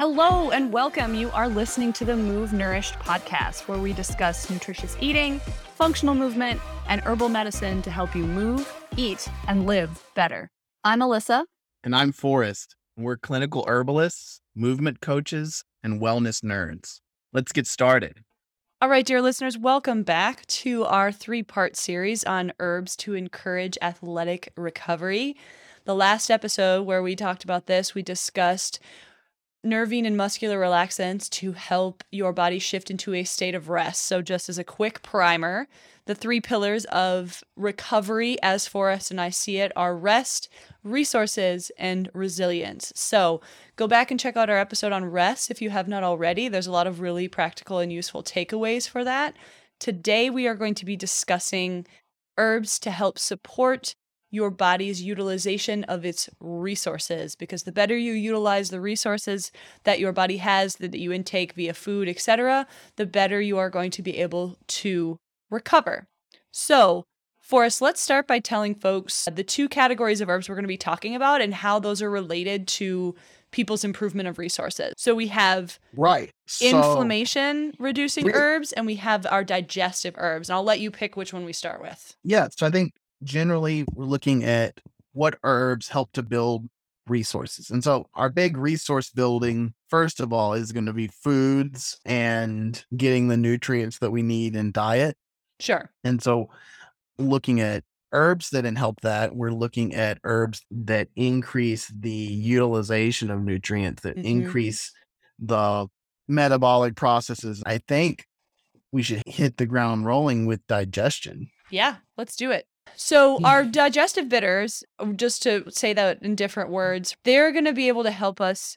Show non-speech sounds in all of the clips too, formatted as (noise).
Hello and welcome. You are listening to the Move Nourished podcast, where we discuss nutritious eating, functional movement, and herbal medicine to help you move, eat, and live better. I'm Alyssa. And I'm Forrest. We're clinical herbalists, movement coaches, and wellness nerds. Let's get started. All right, dear listeners, welcome back to our three part series on herbs to encourage athletic recovery. The last episode where we talked about this, we discussed nervine and muscular relaxants to help your body shift into a state of rest. So, just as a quick primer, the three pillars of recovery, as Forrest and I see it, are rest, resources, and resilience. So, go back and check out our episode on rest if you have not already. There's a lot of really practical and useful takeaways for that. Today, we are going to be discussing herbs to help support your body's utilization of its resources because the better you utilize the resources that your body has that you intake via food etc the better you are going to be able to recover so Forrest, let's start by telling folks the two categories of herbs we're going to be talking about and how those are related to people's improvement of resources. So we have right so, inflammation reducing we, herbs and we have our digestive herbs. And I'll let you pick which one we start with. Yeah, so I think generally we're looking at what herbs help to build resources. And so our big resource building, first of all, is going to be foods and getting the nutrients that we need in diet. Sure. And so looking at herbs that help that, we're looking at herbs that increase the utilization of nutrients, that mm-hmm. increase the metabolic processes. I think we should hit the ground rolling with digestion. Yeah, let's do it. So, our digestive bitters, uh, just to say that in different words, they're going to be able to help us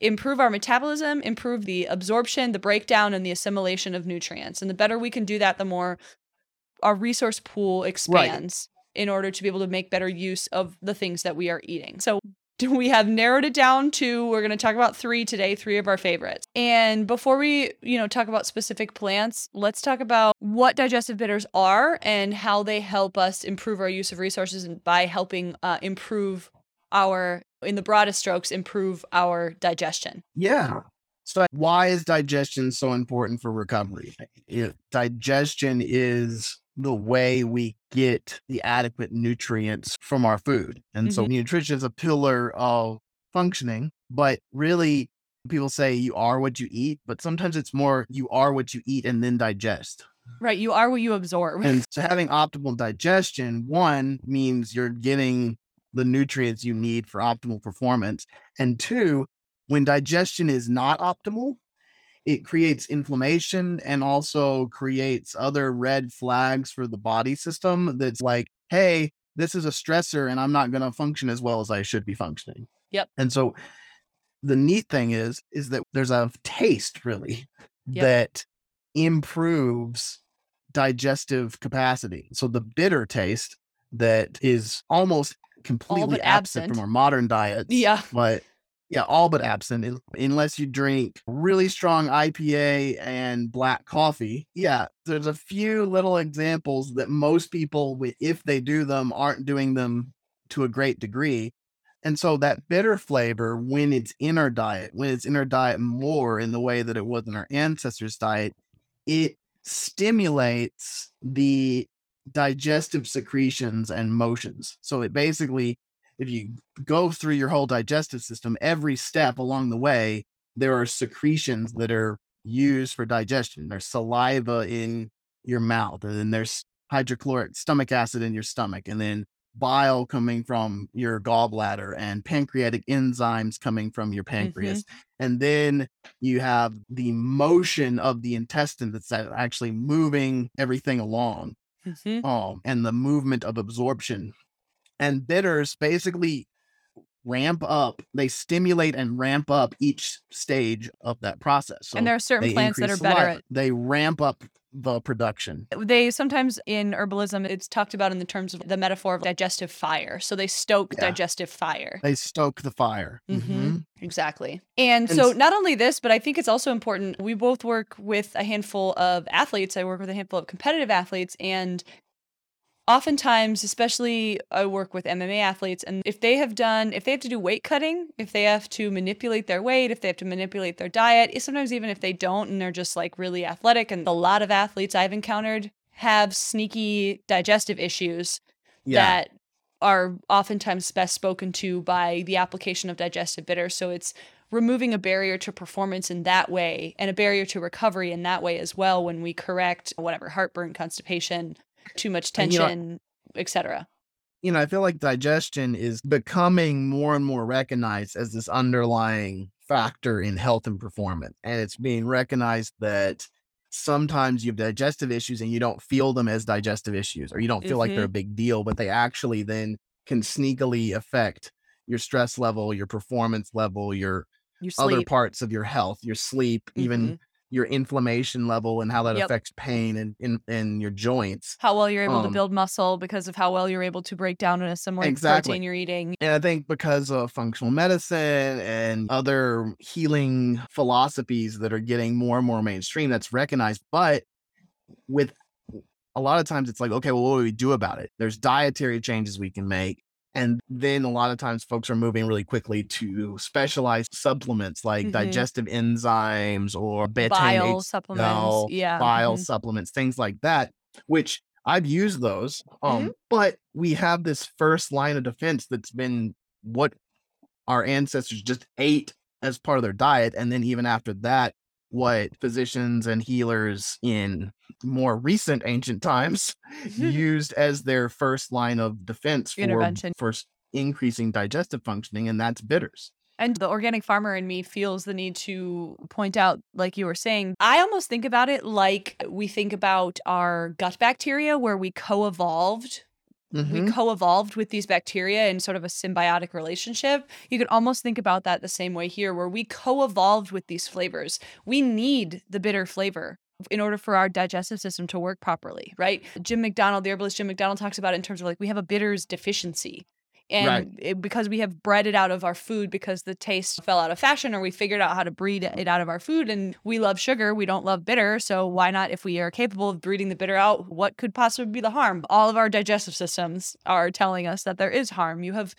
improve our metabolism, improve the absorption, the breakdown, and the assimilation of nutrients. And the better we can do that, the more our resource pool expands right. in order to be able to make better use of the things that we are eating. So, (laughs) we have narrowed it down to we're going to talk about three today three of our favorites. And before we you know talk about specific plants let's talk about what digestive bitters are and how they help us improve our use of resources and by helping uh, improve our in the broadest strokes improve our digestion. Yeah. So why is digestion so important for recovery? Digestion is the way we get the adequate nutrients from our food. And mm-hmm. so nutrition is a pillar of functioning, but really people say you are what you eat, but sometimes it's more you are what you eat and then digest. Right. You are what you absorb. And so having optimal digestion, one means you're getting the nutrients you need for optimal performance. And two, when digestion is not optimal, it creates inflammation and also creates other red flags for the body system that's like, hey, this is a stressor and I'm not going to function as well as I should be functioning. Yep. And so the neat thing is is that there's a taste really yep. that improves digestive capacity. So the bitter taste that is almost completely absent, absent, from our modern diets. Yeah. But yeah, all but absent unless you drink really strong IPA and black coffee. Yeah, there's a few little examples that most people, if they do them, aren't doing them to a great degree. And so that bitter flavor, when it's in our diet, when it's in our diet more in the way that it was in our ancestors' diet, it stimulates the digestive secretions and motions. So it basically if you go through your whole digestive system, every step along the way, there are secretions that are used for digestion. There's saliva in your mouth, and then there's hydrochloric stomach acid in your stomach, and then bile coming from your gallbladder and pancreatic enzymes coming from your pancreas. Mm-hmm. And then you have the motion of the intestine that's actually moving everything along. Mm-hmm. Um, and the movement of absorption and bitters basically ramp up they stimulate and ramp up each stage of that process. So and there are certain plants that are better at they ramp up the production. They sometimes in herbalism it's talked about in the terms of the metaphor of digestive fire. So they stoke yeah. digestive fire. They stoke the fire. Mm-hmm. Mm-hmm. exactly. And, and so not only this but i think it's also important we both work with a handful of athletes. I work with a handful of competitive athletes and oftentimes, especially I work with MMA athletes, and if they have done, if they have to do weight cutting, if they have to manipulate their weight, if they have to manipulate their diet, sometimes even if they don't and they're just like really athletic, and a lot of athletes I've encountered have sneaky digestive issues Yeah. that are oftentimes best spoken to by the application of digestive bitter. So it's removing a barrier to performance in that way and a barrier to recovery in that way as well when we correct whatever heartburn, constipation, too much And, you know- tension, etc. you know, I feel like digestion is becoming more and more recognized as this underlying factor in health and performance. And it's being recognized that sometimes you have digestive issues and you don't feel them as digestive issues or you don't feel like they're a big deal, but they actually then can sneakily affect your stress level, your performance level, your You other parts of your health, your sleep, even Mhm. Your inflammation level and how that Yep. affects pain and in, in your joints. how well you're able to Um, build muscle because of how well you're able to break down and assimilate Exactly. protein you're eating. And I think because of functional medicine and other healing philosophies that are getting more and more mainstream, that's recognized. But with a lot of times, it's like, okay, well, what do we do about it? There's dietary changes we can make. And then a lot of times, folks are moving really quickly to specialized supplements like Mhm. digestive enzymes or Bile supplements. Yeah. bile mhm. supplements, things like that, which I've used those. Um, Mm-hmm. but we have this first line of defense that's been what our ancestors just ate as part of their diet. And then even after that, what physicians and healers in more recent ancient times (laughs) (laughs) used as their first line of defense for, Intervention. for increasing digestive functioning, and that's bitters. And the organic farmer in me feels the need to point out, like you were saying, I almost think about it like we think about our gut bacteria, where we co evolved. We Mhm. co evolved with these bacteria in sort of a symbiotic relationship. You could almost think about that the same way here, where we co evolved with these flavors. We need the bitter flavor in order for our digestive system to work properly, right? Jim McDonald, the herbalist Jim McDonald, talks about it in terms of like we have a bitters deficiency. And Right. it- because we have bred it out of our food because the taste fell out of fashion, or we figured out how to breed it out of our food. And we love sugar, we don't love bitter. So why not, if we are capable of breeding the bitter out, what could possibly be the harm? All of our digestive systems are telling us that there is harm. You have,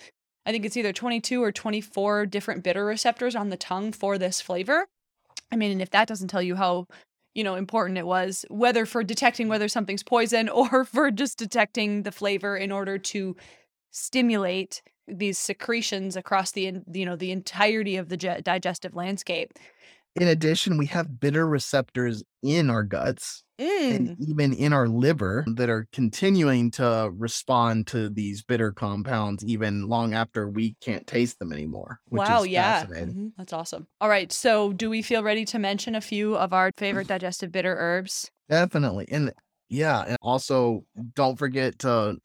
I think it's either 22 or 24 different bitter receptors on the tongue for this flavor. I mean, and if that doesn't tell you how you know important it was whether for detecting whether something's poison (laughs) or for just detecting the flavor in order to stimulate these secretions across the you know the entirety of the digestive landscape In addition, we have bitter receptors in our guts Mm. and even in our liver that are continuing to respond to these bitter compounds even long after we can't taste them anymore. Which wow is yeah. Mhm, that's awesome all right so do we feel ready to mention a few of our favorite digestive bitter herbs Definitely. And yeah, and also don't forget to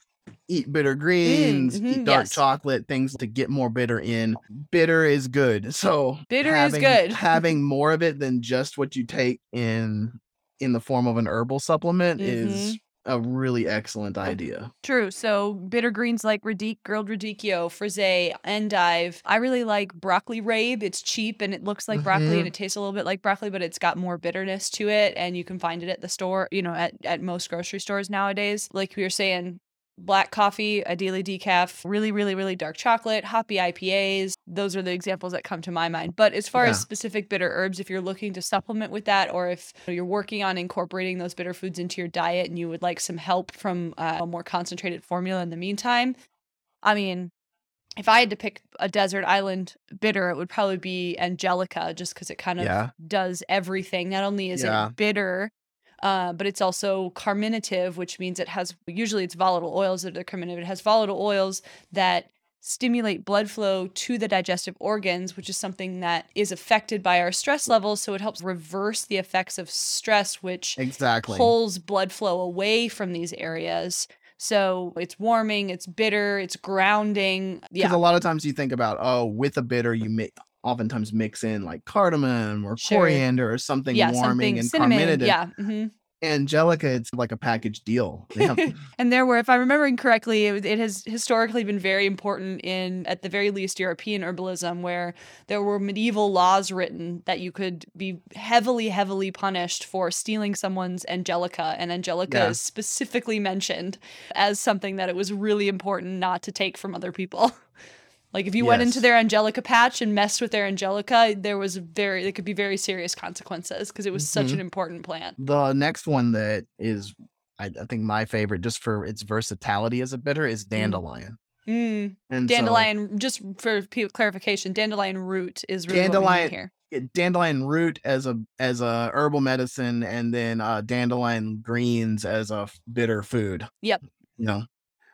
eat bitter greens, mhm, eat dark yes. chocolate, things to get more bitter in. Bitter is good. So Bitter is good. having (laughs) more of it than just what you take in in the form of an herbal supplement is Mm-hmm. a really excellent idea. True. So bitter greens like radicchio, grilled radicchio, frisee, endive. I really like broccoli rabe. It's cheap and it looks like broccoli and Mhm. it tastes a little bit like broccoli, but it's got more bitterness to it. And you can find it at the store, you know, at, at most grocery stores nowadays. Like we were saying, black coffee, ideally decaf, really, really, really dark chocolate, hoppy IPAs. Those are the examples that come to my mind. But as far as specific bitter herbs, if you're looking to supplement with that, or if you're working on incorporating those bitter foods into your diet and you would like some help from uh, a more concentrated formula in the meantime, I mean, if I had to pick a desert island bitter, it would probably be Angelica, just because it kind of Yeah. does everything. Not only is Yeah. it bitter, uh, but it's also carminative, which means it has usually it's volatile oils that are carminative. It has volatile oils that stimulate blood flow to the digestive organs, which is something that is affected by our stress levels. So it helps reverse the effects of stress, which Exactly. pulls blood flow away from these areas. So it's warming, it's bitter, it's grounding. Because Yeah. a lot of times you think about, oh, with a bitter, you mi- oftentimes mix in like cardamom or Sure. coriander or something yeah, warming something and cinnamon. carminative. Yeah. hmm Angelica, it's like a package deal. They have (laughs) and there were, if I'm remembering correctly, it, it has historically been very important in, at the very least, European herbalism, where there were medieval laws written that you could be heavily, heavily punished for stealing someone's Angelica. And Angelica Yeah. is specifically mentioned as something that it was really important not to take from other people. (laughs) Like if you went into their Angelica patch and messed with their Angelica, there was very there could be very serious consequences because it was such Mhm. an important plant. the next one that is I, I think my favorite just for its versatility as a bitter is dandelion. Mm. And so- Dandelion, just for clarification, dandelion root is really Dandelion- here. dandelion root as a as a herbal medicine and then uh dandelion greens as a bitter food Yep. you know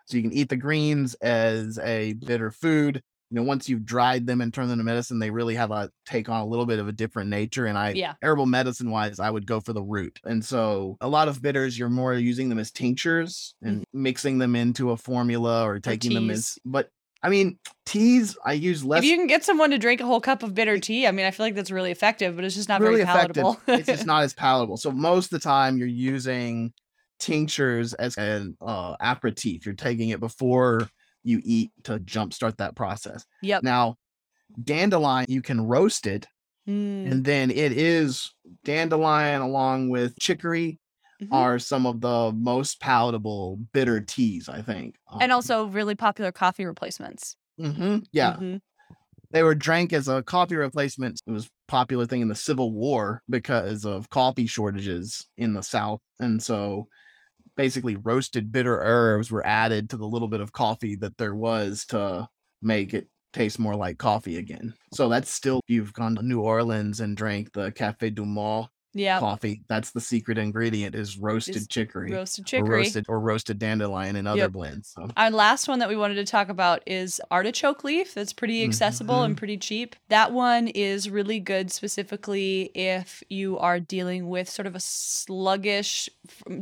so you can eat the greens as a bitter food you know once you've dried them and turned them to medicine they really have a take on a little bit of a different nature and i Yeah. herbal medicine wise i would go for the root and so a lot of bitters you're more using them as tinctures mm-hmm. and mixing them into a formula or taking them as but i mean teas i use less If you can get someone to drink a whole cup of bitter tea, I mean, I feel like that's really effective, but it's just not really very palatable. it's just not as (laughs) palatable. So most of the time, you're using tinctures as an uh, aperitif. You're taking it before you eat to jumpstart that process. yep. Now, dandelion, you can roast it, Mm. and then it is dandelion along with chicory Mhm. are some of the most palatable bitter teas. I think. and Um, also really popular coffee replacements. mhm, yeah, Mhm. they were drank as a coffee replacement. It was a popular thing in the Civil War because of coffee shortages in the South. And so basically roasted bitter herbs were added to the little bit of coffee that there was to make it taste more like coffee again. So that's still you've gone to New Orleans and drank the Cafe du Monde Yeah. coffee. That's the secret ingredient is roasted Is chicory. Roasted Or chicory. roasted or roasted dandelion and other Yep. blends. So Our last one that we wanted to talk about is artichoke leaf. That's pretty accessible and mm-hmm. pretty cheap. That one is really good specifically if you are dealing with sort of a sluggish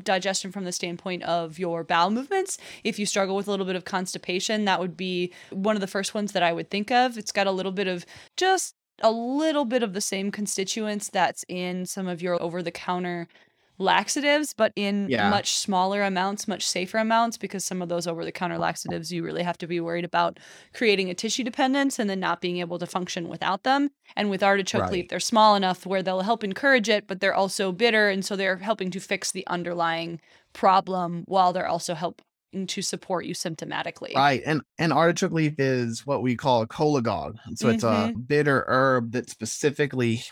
digestion from the standpoint of your bowel movements. If you struggle with a little bit of constipation, that would be one of the first ones that I would think of. It's got a little bit of just a little bit of the same constituents that's in some of your over the counter laxatives, but in Yeah. much smaller amounts, much safer amounts, because some of those over the counter laxatives, you really have to be worried about creating a tissue dependence and then not being able to function without them. And with artichoke leaf, they're small enough where they'll help encourage it, but they're also bitter. And so they're helping to fix the underlying problem while they're also helping to support you symptomatically. Right. And and artichoke leaf is what we call a cholagogue. So it's a bitter herb that specifically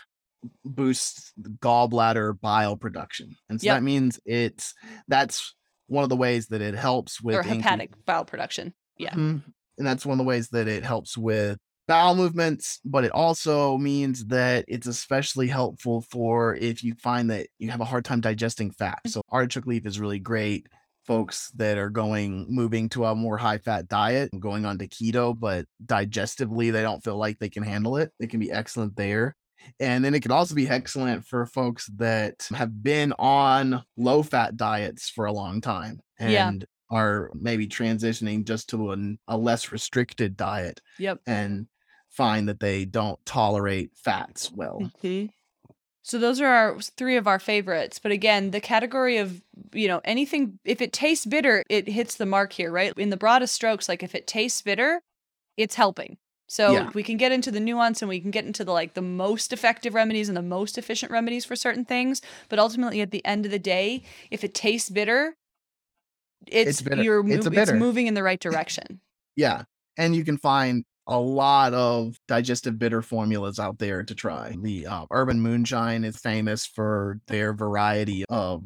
boosts gallbladder bile production. And so Yep. that means it's that's one of the ways that it helps with Or hepatic bile production. Yeah. Mhm. And that's one of the ways that it helps with bowel movements, but it also means that it's especially helpful for if you find that you have a hard time digesting fat. So artichoke leaf is really great. Folks that are going moving to a more high fat diet, going on to keto, but digestively they don't feel like they can handle it. It can be excellent there. And then it can also be excellent for folks that have been on low fat diets for a long time Yeah. and are maybe transitioning just to an, a less restricted diet Yep. and find that they don't tolerate fats well. Mhm. So those are our three of our favorites. But again, the category of, you know, anything, if it tastes bitter, it hits the mark here, right? In the broadest strokes, like if it tastes bitter, it's helping. So Yeah. we can get into the nuance and we can get into the like the most effective remedies and the most efficient remedies for certain things. But ultimately, at the end of the day, if it tastes bitter, it's, It's bitter. you're It's it's moving in the right (laughs) direction. Yeah. And you can find a lot of digestive bitter formulas out there to try. The uh, Urban Moonshine is famous for their variety of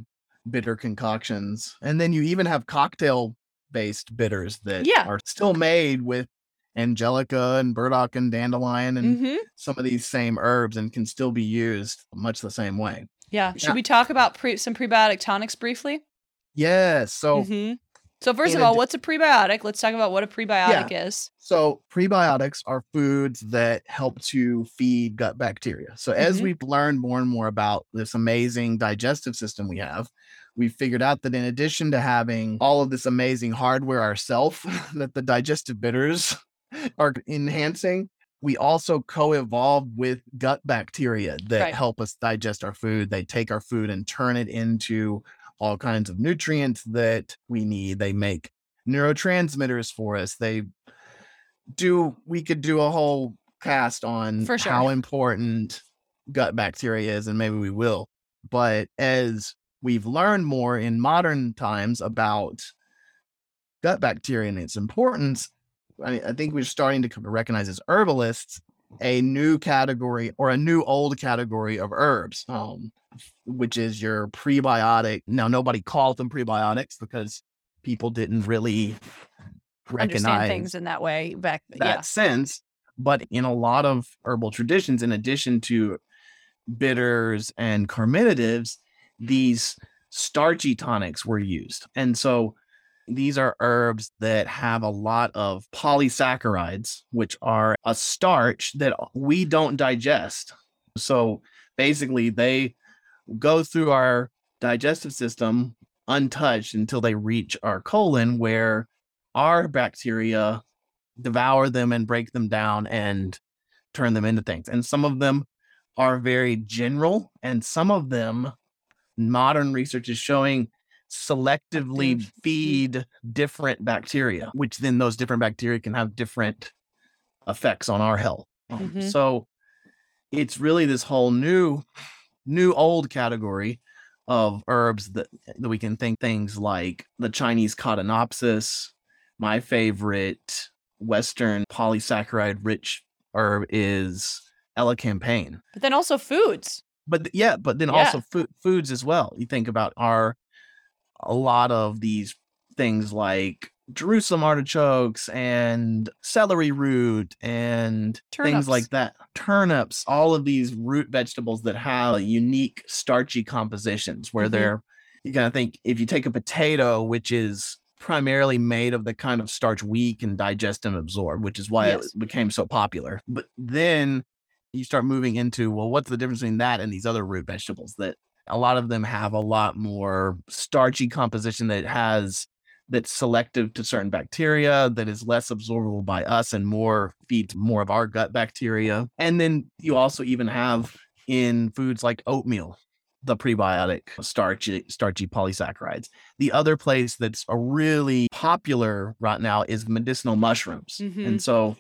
bitter concoctions. And then you even have cocktail based bitters that Yeah. are still made with angelica and burdock and dandelion and hmm some of these same herbs and can still be used much the same way. Yeah. Should Yeah. we talk about pre- some prebiotic tonics briefly? Yes. So hmm So first of all, what's a prebiotic? Let's talk about what a prebiotic is. So prebiotics are foods that help to feed gut bacteria. So as Mhm. we've learned more and more about this amazing digestive system we have, we've figured out that in addition to having all of this amazing hardware ourselves (laughs) that the digestive bitters (laughs) are enhancing, we also co-evolved with gut bacteria that Right. help us digest our food. They take our food and turn it into all kinds of nutrients that we need. They make neurotransmitters for us. They do, we could do a whole cast on For sure. how important gut bacteria is, and maybe we will. But as we've learned more in modern times about gut bacteria and its importance, I, I think we're starting to recognize as herbalists a new category or a new old category of herbs, um, which is your prebiotic. Now, nobody called them prebiotics because people didn't really Understand recognize things in that way back. that yeah. sense. But in a lot of herbal traditions, in addition to bitters and carminatives, these starchy tonics were used. And so these are herbs that have a lot of polysaccharides, which are a starch that we don't digest. So basically, they go through our digestive system untouched until they reach our colon, where our bacteria devour them and break them down and turn them into things. And some of them are very general, and some of them, modern research is showing selectively feed different bacteria, which then those different bacteria can have different effects on our health. Um, Mhm. So it's really this whole new, new old category of herbs that, that we can think things like the Chinese Codonopsis. My favorite Western polysaccharide rich herb is Elecampane But then also foods. but yeah, but then Yeah. also food, foods as well. You think about our a lot of these things like Jerusalem artichokes and celery root and things like that. Turnips, all of these root vegetables that have unique starchy compositions where Mhm. they're you gotta think if you take a potato, which is primarily made of the kind of starch we can digest and absorb, which is why Yes. it became so popular. But then you start moving into well, what's the difference between that and these other root vegetables that a lot of them have a lot more starchy composition that has that's selective to certain bacteria that is less absorbable by us and more feeds more of our gut bacteria. And then you also even have in foods like oatmeal the prebiotic starchy starchy polysaccharides. The other place that's a really popular right now is medicinal mushrooms. Mhm. And so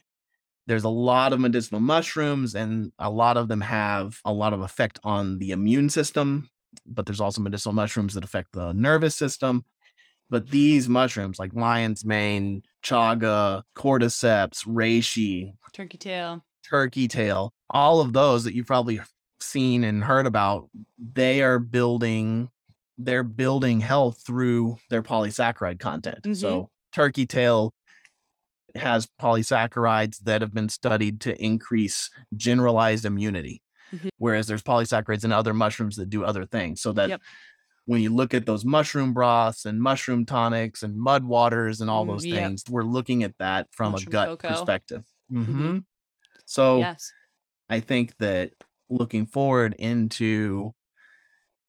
there's a lot of medicinal mushrooms and a lot of them have a lot of effect on the immune system but there's also medicinal mushrooms that affect the nervous system but these mushrooms like lion's mane chaga cordyceps reishi Turkey tail. turkey tail all of those that you've probably seen and heard about they are building they're building health through their polysaccharide content Mhm. so turkey tail has polysaccharides that have been studied to increase generalized immunity Mhm. whereas there's polysaccharides in other mushrooms that do other things so that Yep. when you look at those mushroom broths and mushroom tonics and mud waters and all Mm, those yep. things we're looking at that from Mushroom a gut cocoa. perspective Mhm. Mhm. so yes. I think that looking forward into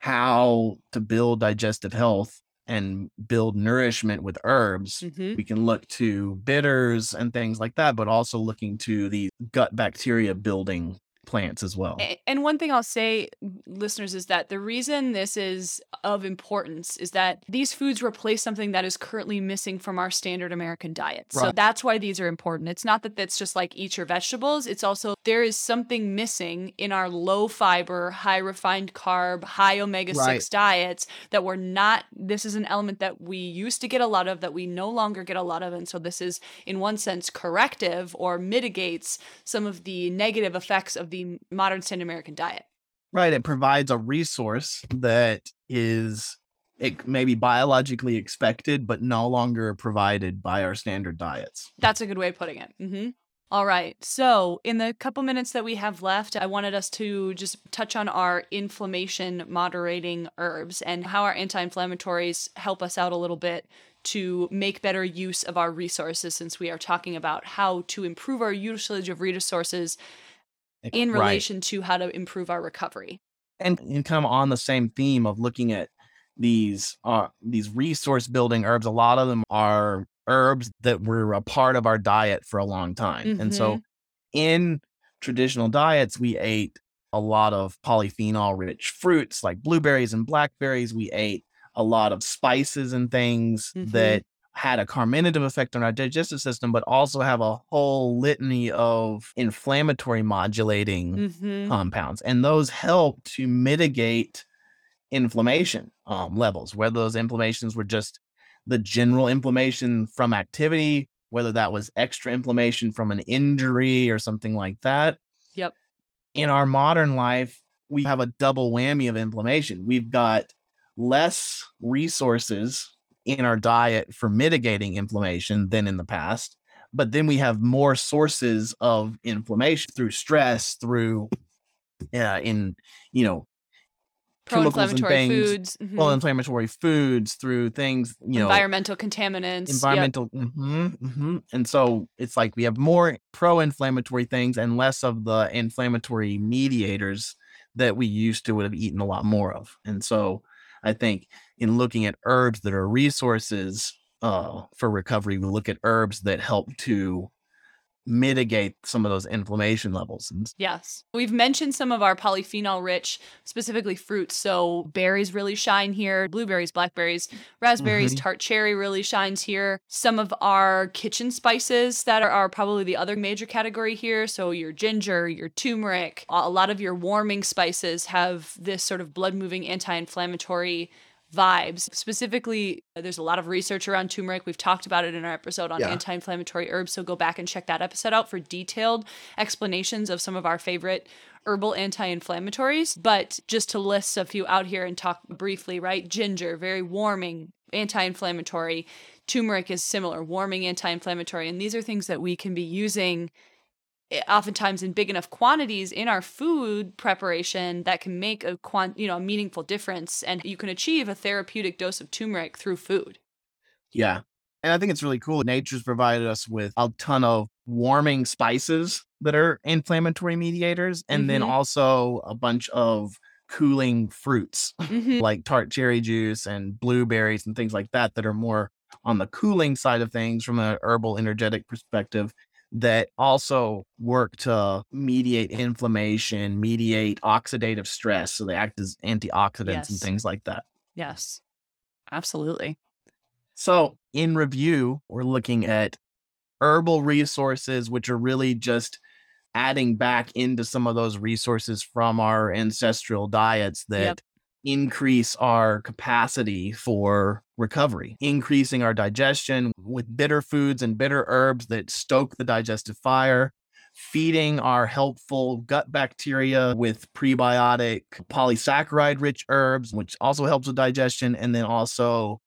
how to build digestive health and build nourishment with herbs, hmm we can look to bitters and things like that, but also looking to the gut bacteria building plants as well. And one thing I'll say, listeners, is that the reason this is of importance is that these foods replace something that is currently missing from our standard American diet. So that's why these are important. It's not that that's just like eat your vegetables, it's also there is something missing in our low fiber, high refined carb, high omega 6 Right. diets that we're not. This is an element that we used to get a lot of that we no longer get a lot of. And so this is, in one sense, corrective or mitigates some of the negative effects of the modern standard American diet. Right. It provides a resource that is it maybe biologically expected, but no longer provided by our standard diets. That's a good way of putting it. hmm All right. So, in the couple minutes that we have left, I wanted us to just touch on our inflammation moderating herbs and how our anti inflammatories help us out a little bit to make better use of our resources since we are talking about how to improve our usage of resources in Right. relation to how to improve our recovery. and, and kind of on the same theme of looking at these uh these resource building herbs a lot of them are herbs that were a part of our diet for a long time and so in traditional diets we ate a lot of polyphenol rich fruits like blueberries and blackberries we ate a lot of spices and things Mhm. that had a carminative effect on our digestive system, but also have a whole litany of inflammatory modulating hmm compounds. And those help to mitigate inflammation um, levels, whether those inflammations were just the general inflammation from activity, whether that was extra inflammation from an injury or something like that. Yep. In our modern life, we have a double whammy of inflammation. We've got less resources in our diet for mitigating inflammation than in the past. But then we have more sources of inflammation through stress, through uh, in you know chemicals and Pro-inflammatory things, foods, mhm, well inflammatory foods through things you know environmental contaminants. yep. environmental mhm, mhm. and so it's like we have more pro-inflammatory things and less of the inflammatory mediators that we used to would have eaten a lot more of and so i think in looking at herbs that are resources uh, for recovery we look at herbs that help to mitigate some of those inflammation levels Yes. We've mentioned some of our polyphenol rich, specifically fruits. So berries really shine here, blueberries, blackberries, raspberries, Mhm. tart cherry really shines here. Some of our kitchen spices that are, are probably the other major category here. So your ginger, your turmeric, a a lot of your warming spices have this sort of blood moving anti inflammatory vibes. Specifically, uh, there's a lot of research around turmeric. We've talked about it in our episode on Yeah. anti inflammatory herbs. So go back and check that episode out for detailed explanations of some of our favorite herbal anti inflammatories. But just to list a few out here and talk briefly, right? Ginger, very warming, anti inflammatory. Turmeric is similar, warming, anti inflammatory. And these are things that we can be using oftentimes in big enough quantities in our food preparation that can make a quant you know a meaningful difference and you can achieve a therapeutic dose of turmeric through food Yeah. And I think it's really cool. Nature's provided us with a ton of warming spices that are inflammatory mediators, and then Mhm. also a bunch of cooling fruits Mhm. like tart cherry juice and blueberries and things like that that are more on the cooling side of things from a herbal energetic perspective that also work to mediate inflammation, mediate oxidative stress. So they act as antioxidants and things like that. yes absolutely So, in review, we're looking at herbal resources, which are really just adding back into some of those resources from our ancestral diets that increase our capacity for recovery, increasing our digestion with bitter foods and bitter herbs that stoke the digestive fire. Feeding our helpful gut bacteria with prebiotic polysaccharide rich herbs, which also helps with digestion, and then also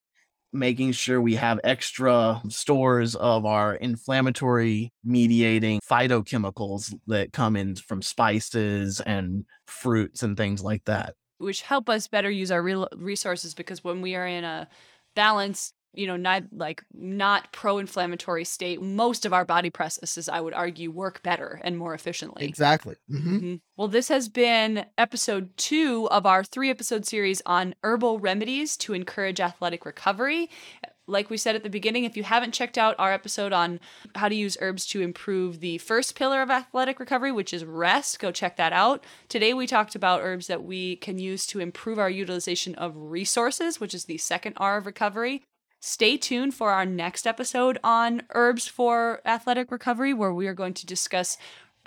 making sure we have extra stores of our inflammatory mediating phytochemicals that come in from spices and fruits and things like that. Which help us better use our real resources because when we are in a balanced you know not like not pro-inflammatory state most of our body processes i would argue work better and more efficiently Exactly. hmm Mhm. Well, this has been episode two of our three episode series on herbal remedies to encourage athletic recovery. Like we said at the beginning, if you haven't checked out our episode on how to use herbs to improve the first pillar of athletic recovery, which is rest, go check that out. Today, we talked about herbs that we can use to improve our utilization of resources, which is the second R of recovery. Stay tuned for our next episode on herbs for athletic recovery, where we are going to discuss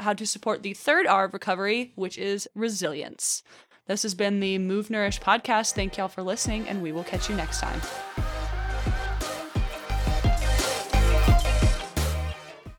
how to support the third R of recovery, which is resilience. This has been the Move Nourish podcast. Thank y'all for listening, and we will catch you next time.